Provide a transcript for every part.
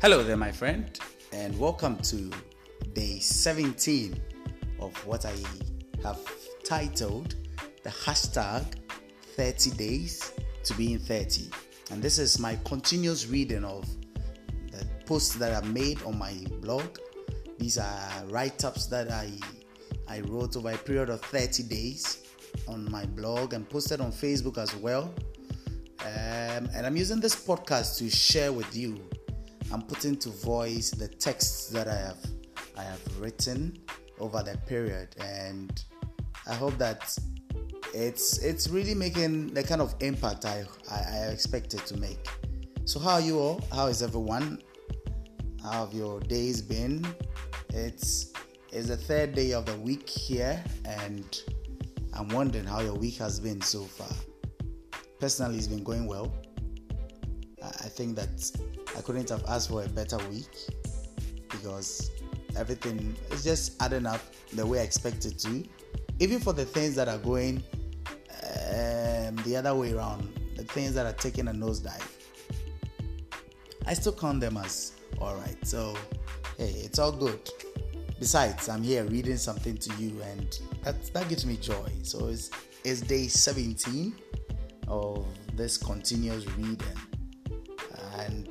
Hello there, my friend, and welcome to day 17 of what I have titled the hashtag 30 days to being 30. And this is my continuous reading of the posts that I made on my blog. These are write ups that I, I wrote over a period of 30 days on my blog and posted on Facebook as well. Um, and I'm using this podcast to share with you. I'm putting to voice the texts that I have I have written over that period, and I hope that it's it's really making the kind of impact I, I, I expected to make. So how are you all? How is everyone? How have your days been? It's it's the third day of the week here, and I'm wondering how your week has been so far. Personally, it's been going well. I think that I couldn't have asked for a better week because everything is just adding up the way I expected to. Even for the things that are going um, the other way around, the things that are taking a nosedive, I still count them as all right. So, hey, it's all good. Besides, I'm here reading something to you, and that that gives me joy. So it's it's day 17 of this continuous reading,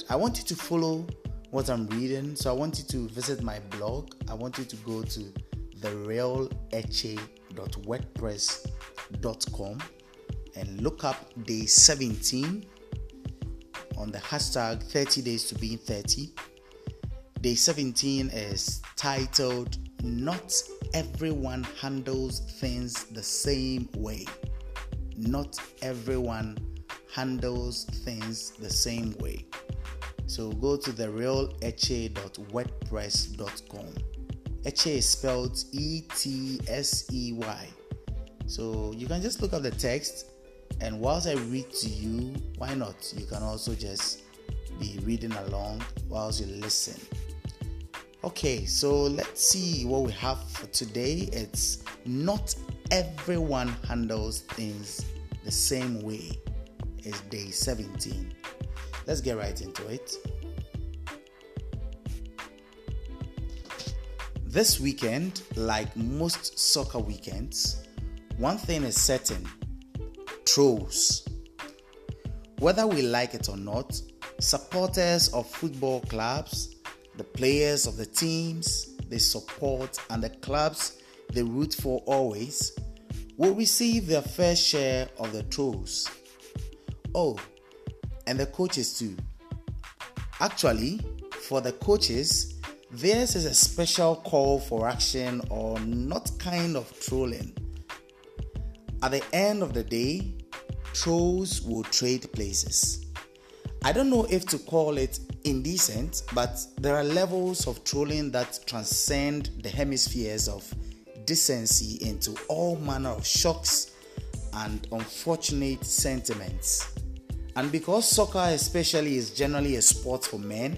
I want you to follow what I'm reading. So I want you to visit my blog. I want you to go to therealetsey.wordpress.com and look up day 17 on the hashtag 30 days to being 30. Day 17 is titled Not Everyone Handles Things the Same Way. Not everyone handles things the same way. So go to the realetsey.wordpress.com. Etsey is spelled E T S E Y. So you can just look up the text, and whilst I read to you, why not? You can also just be reading along whilst you listen. Okay, so let's see what we have for today. It's not everyone handles things the same way. It's day 17. Let's get right into it. This weekend, like most soccer weekends, one thing is certain trolls. Whether we like it or not, supporters of football clubs, the players of the teams they support, and the clubs they root for always will receive their fair share of the trolls. Oh, and the coaches too. Actually, for the coaches, theirs is a special call for action or not kind of trolling. At the end of the day, trolls will trade places. I don't know if to call it indecent, but there are levels of trolling that transcend the hemispheres of decency into all manner of shocks and unfortunate sentiments. And because soccer, especially, is generally a sport for men,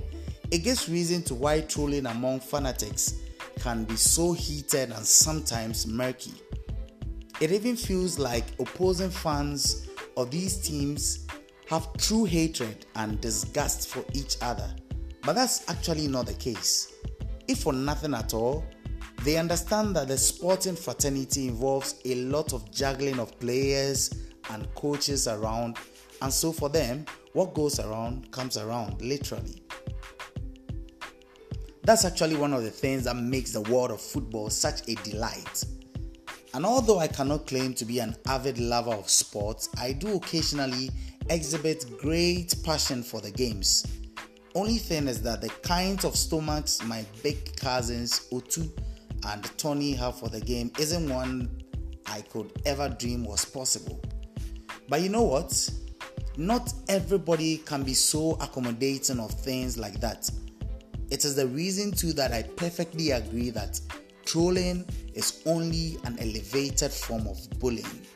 it gives reason to why trolling among fanatics can be so heated and sometimes murky. It even feels like opposing fans of these teams have true hatred and disgust for each other. But that's actually not the case. If for nothing at all, they understand that the sporting fraternity involves a lot of juggling of players and coaches around, and so for them, what goes around comes around, literally. That's actually one of the things that makes the world of football such a delight. And although I cannot claim to be an avid lover of sports, I do occasionally exhibit great passion for the games. Only thing is that the kinds of stomachs my big cousins Otu and Tony have for the game isn't one I could ever dream was possible. But you know what? Not everybody can be so accommodating of things like that. It is the reason too that I perfectly agree that trolling is only an elevated form of bullying.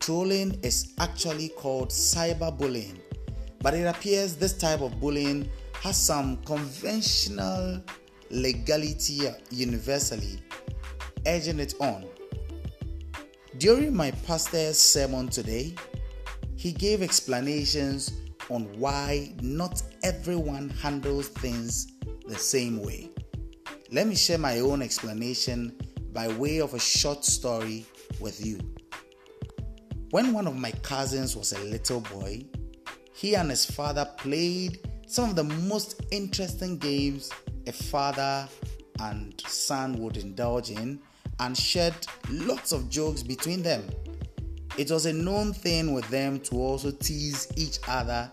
Trolling is actually called cyberbullying, but it appears this type of bullying has some conventional legality universally, urging it on. During my pastor's sermon today, he gave explanations on why not everyone handles things the same way. Let me share my own explanation by way of a short story with you. When one of my cousins was a little boy, he and his father played some of the most interesting games a father and son would indulge in and shared lots of jokes between them. It was a known thing with them to also tease each other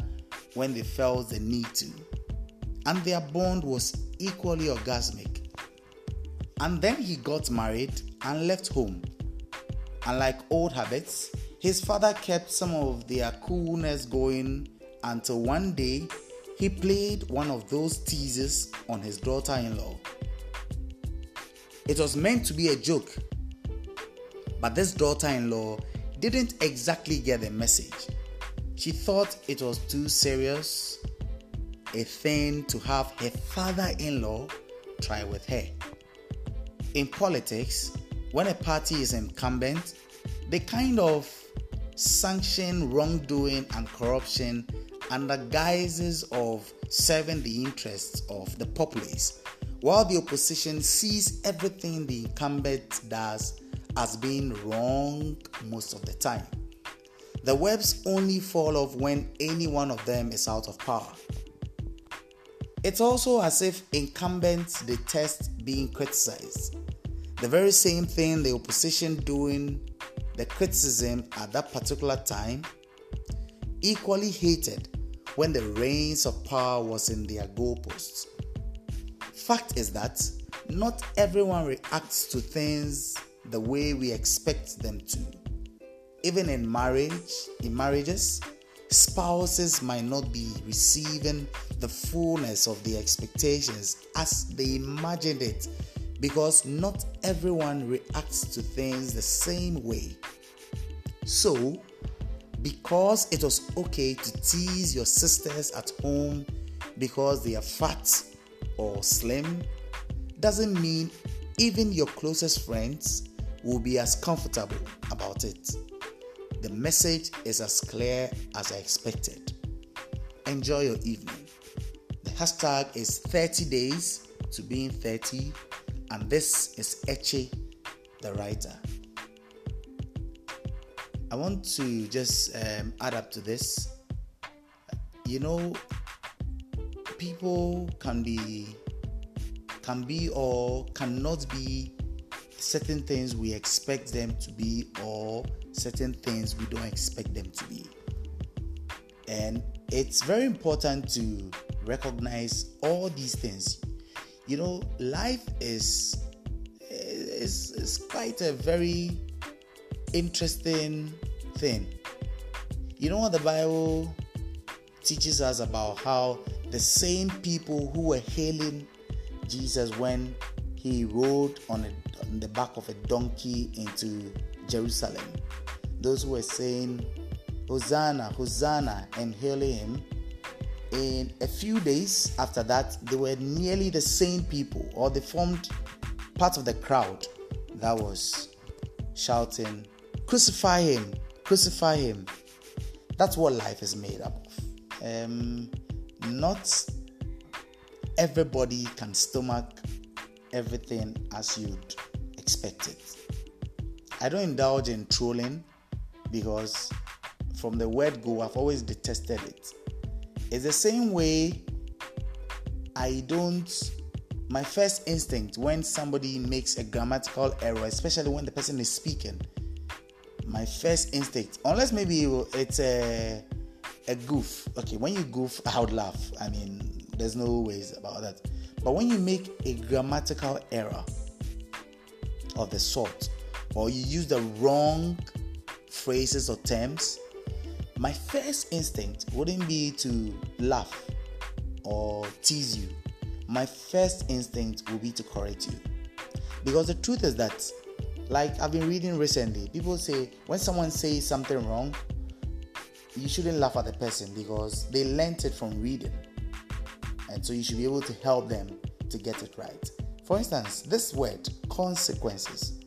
when they felt the need to, and their bond was equally orgasmic. And then he got married and left home. And like old habits, his father kept some of their coolness going until one day he played one of those teases on his daughter in law. It was meant to be a joke, but this daughter in law didn't exactly get the message. She thought it was too serious a thing to have her father in law try with her. In politics, when a party is incumbent, they kind of sanction wrongdoing and corruption under guises of serving the interests of the populace, while the opposition sees everything the incumbent does as being wrong most of the time. The webs only fall off when any one of them is out of power. It's also as if incumbents detest being criticized. The very same thing the opposition doing the criticism at that particular time equally hated when the reins of power was in their goalposts. Fact is that not everyone reacts to things the way we expect them to. Even in marriage, in marriages, spouses might not be receiving the fullness of the expectations as they imagined it because not everyone reacts to things the same way. So, because it was okay to tease your sisters at home because they are fat or slim, doesn't mean even your closest friends will be as comfortable about it. The message is as clear as I expected. Enjoy your evening. The hashtag is 30 days to being 30, and this is Etsey, the writer. I want to just um, add up to this. You know, people can be can be or cannot be certain things we expect them to be or certain things we don't expect them to be. And it's very important to recognize all these things. You know, life is is, is quite a very interesting thing. You know what the Bible teaches us about how the same people who were hailing Jesus when he rode on, a, on the back of a donkey into Jerusalem, those who were saying, Hosanna, Hosanna, and hailing him, in a few days after that, they were nearly the same people, or they formed part of the crowd that was shouting, Crucify him, crucify him. That's what life is made up of. Um, not everybody can stomach everything as you'd expect it. I don't indulge in trolling because from the word go, I've always detested it. It's the same way I don't. My first instinct when somebody makes a grammatical error, especially when the person is speaking, my first instinct, unless maybe it's a a goof. Okay, when you goof, I would laugh. I mean, there's no ways about that. But when you make a grammatical error of the sort, or you use the wrong phrases or terms, my first instinct wouldn't be to laugh or tease you. My first instinct will be to correct you. Because the truth is that like I've been reading recently, people say when someone says something wrong, you shouldn't laugh at the person because they learnt it from reading. And so you should be able to help them to get it right. For instance, this word, consequences.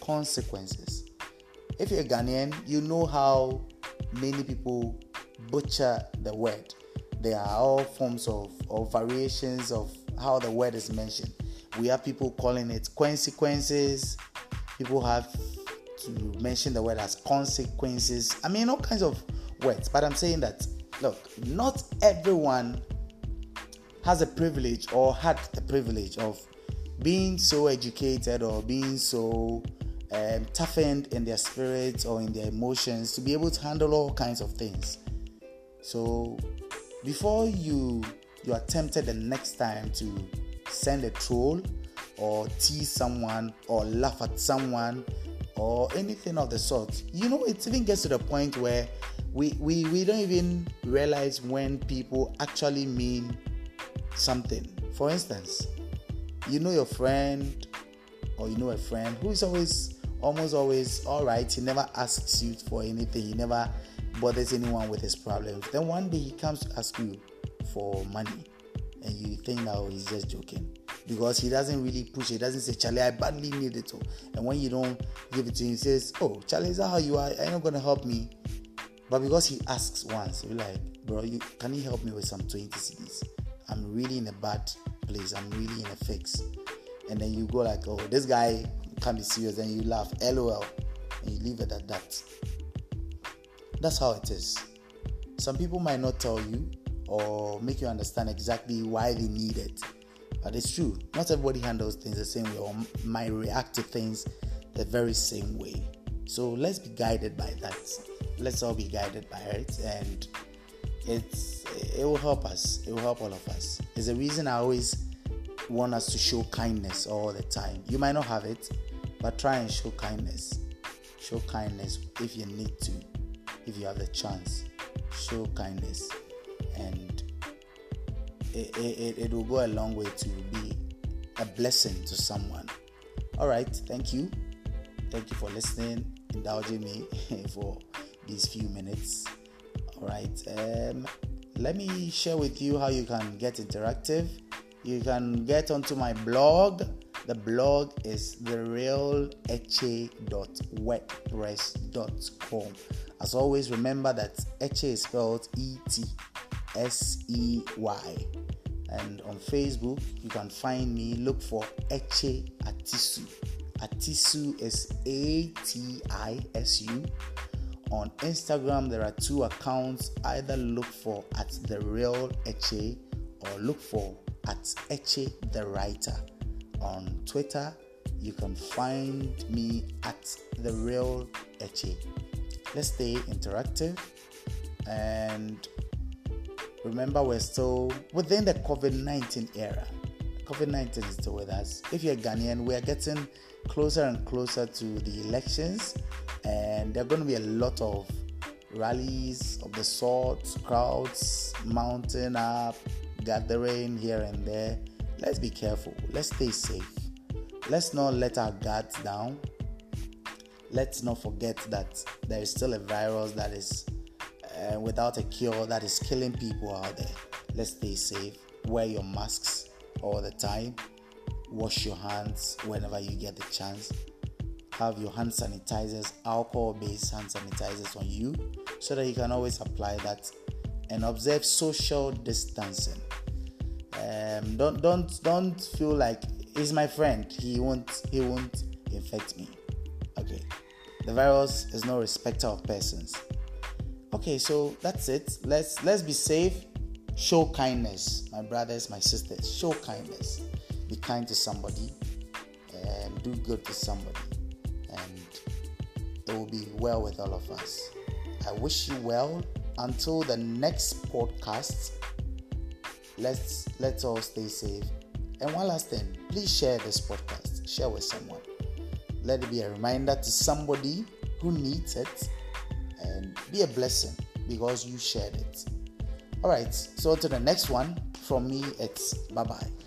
Consequences. If you're a Ghanaian, you know how many people butcher the word. There are all forms of or variations of how the word is mentioned. We have people calling it consequences. People have to mention the word as consequences. I mean, all kinds of words. But I'm saying that, look, not everyone has a privilege or had the privilege of being so educated or being so um, toughened in their spirits or in their emotions to be able to handle all kinds of things. So before you you are tempted the next time to send a troll or tease someone or laugh at someone or anything of the sort, you know it even gets to the point where we, we, we don't even realize when people actually mean something. For instance, you know your friend or you know a friend who is always almost always all right he never asks you for anything he never bothers anyone with his problems then one day he comes to ask you for money and you think oh he's just joking because he doesn't really push. He doesn't say, Charlie, I badly need it. All. And when you don't give it to him, he says, Oh, Charlie, is that how you are? Are you not going to help me? But because he asks once, you're like, Bro, you, can you help me with some 20 cedis? I'm really in a bad place. I'm really in a fix. And then you go like, oh, this guy can't be serious. And you laugh, lol, and you leave it at that. That's how it is. Some people might not tell you or make you understand exactly why they need it. But it's true. Not everybody handles things the same way or might react to things the very same way. So let's be guided by that. Let's all be guided by it and it's it will help us. It will help all of us. It's a reason I always want us to show kindness all the time. You might not have it, but try and show kindness. Show kindness if you need to, if you have the chance. Show kindness, and it, it, it will go a long way to be a blessing to someone. All right, thank you. Thank you for listening, indulging me for these few minutes. Right. Um, let me share with you how you can get interactive. You can get onto my blog. The blog is therealetsey.wordpress.com. As always, remember that Etsey is spelled E T S E Y. And on Facebook, you can find me. Look for Etsey Atisu. Atisu is A T I S U on Instagram, there are two accounts. Either look for at the real Etsey or look for at Etsey the writer. On Twitter, you can find me at the real Etsey. Let's stay interactive and remember we're still within the COVID-19 era. COVID-19 is still with us. If you're Ghanaian, we are getting closer and closer to the elections and there are going to be a lot of rallies of the sort, crowds mounting up, gathering here and there. Let's be careful. Let's stay safe. Let's not let our guards down. Let's not forget that there is still a virus that is uh, without a cure that is killing people out there. Let's stay safe. Wear your masks all the time. Wash your hands whenever you get the chance have your hand sanitizers, alcohol based hand sanitizers on you so that you can always apply that and observe social distancing. Um, don't don't don't feel like he's my friend. He won't he won't infect me. Okay. The virus is no respecter of persons. Okay, so that's it. Let's let's be safe. Show kindness, my brothers, my sisters. Show kindness. Be kind to somebody and do good to somebody And it will be well with all of us. I wish you well until the next podcast. Let's let's all stay safe. And one last thing, please share this podcast. Share with someone. Let it be a reminder to somebody who needs it and be a blessing because you shared it. All right, so to the next one from me, it's bye bye.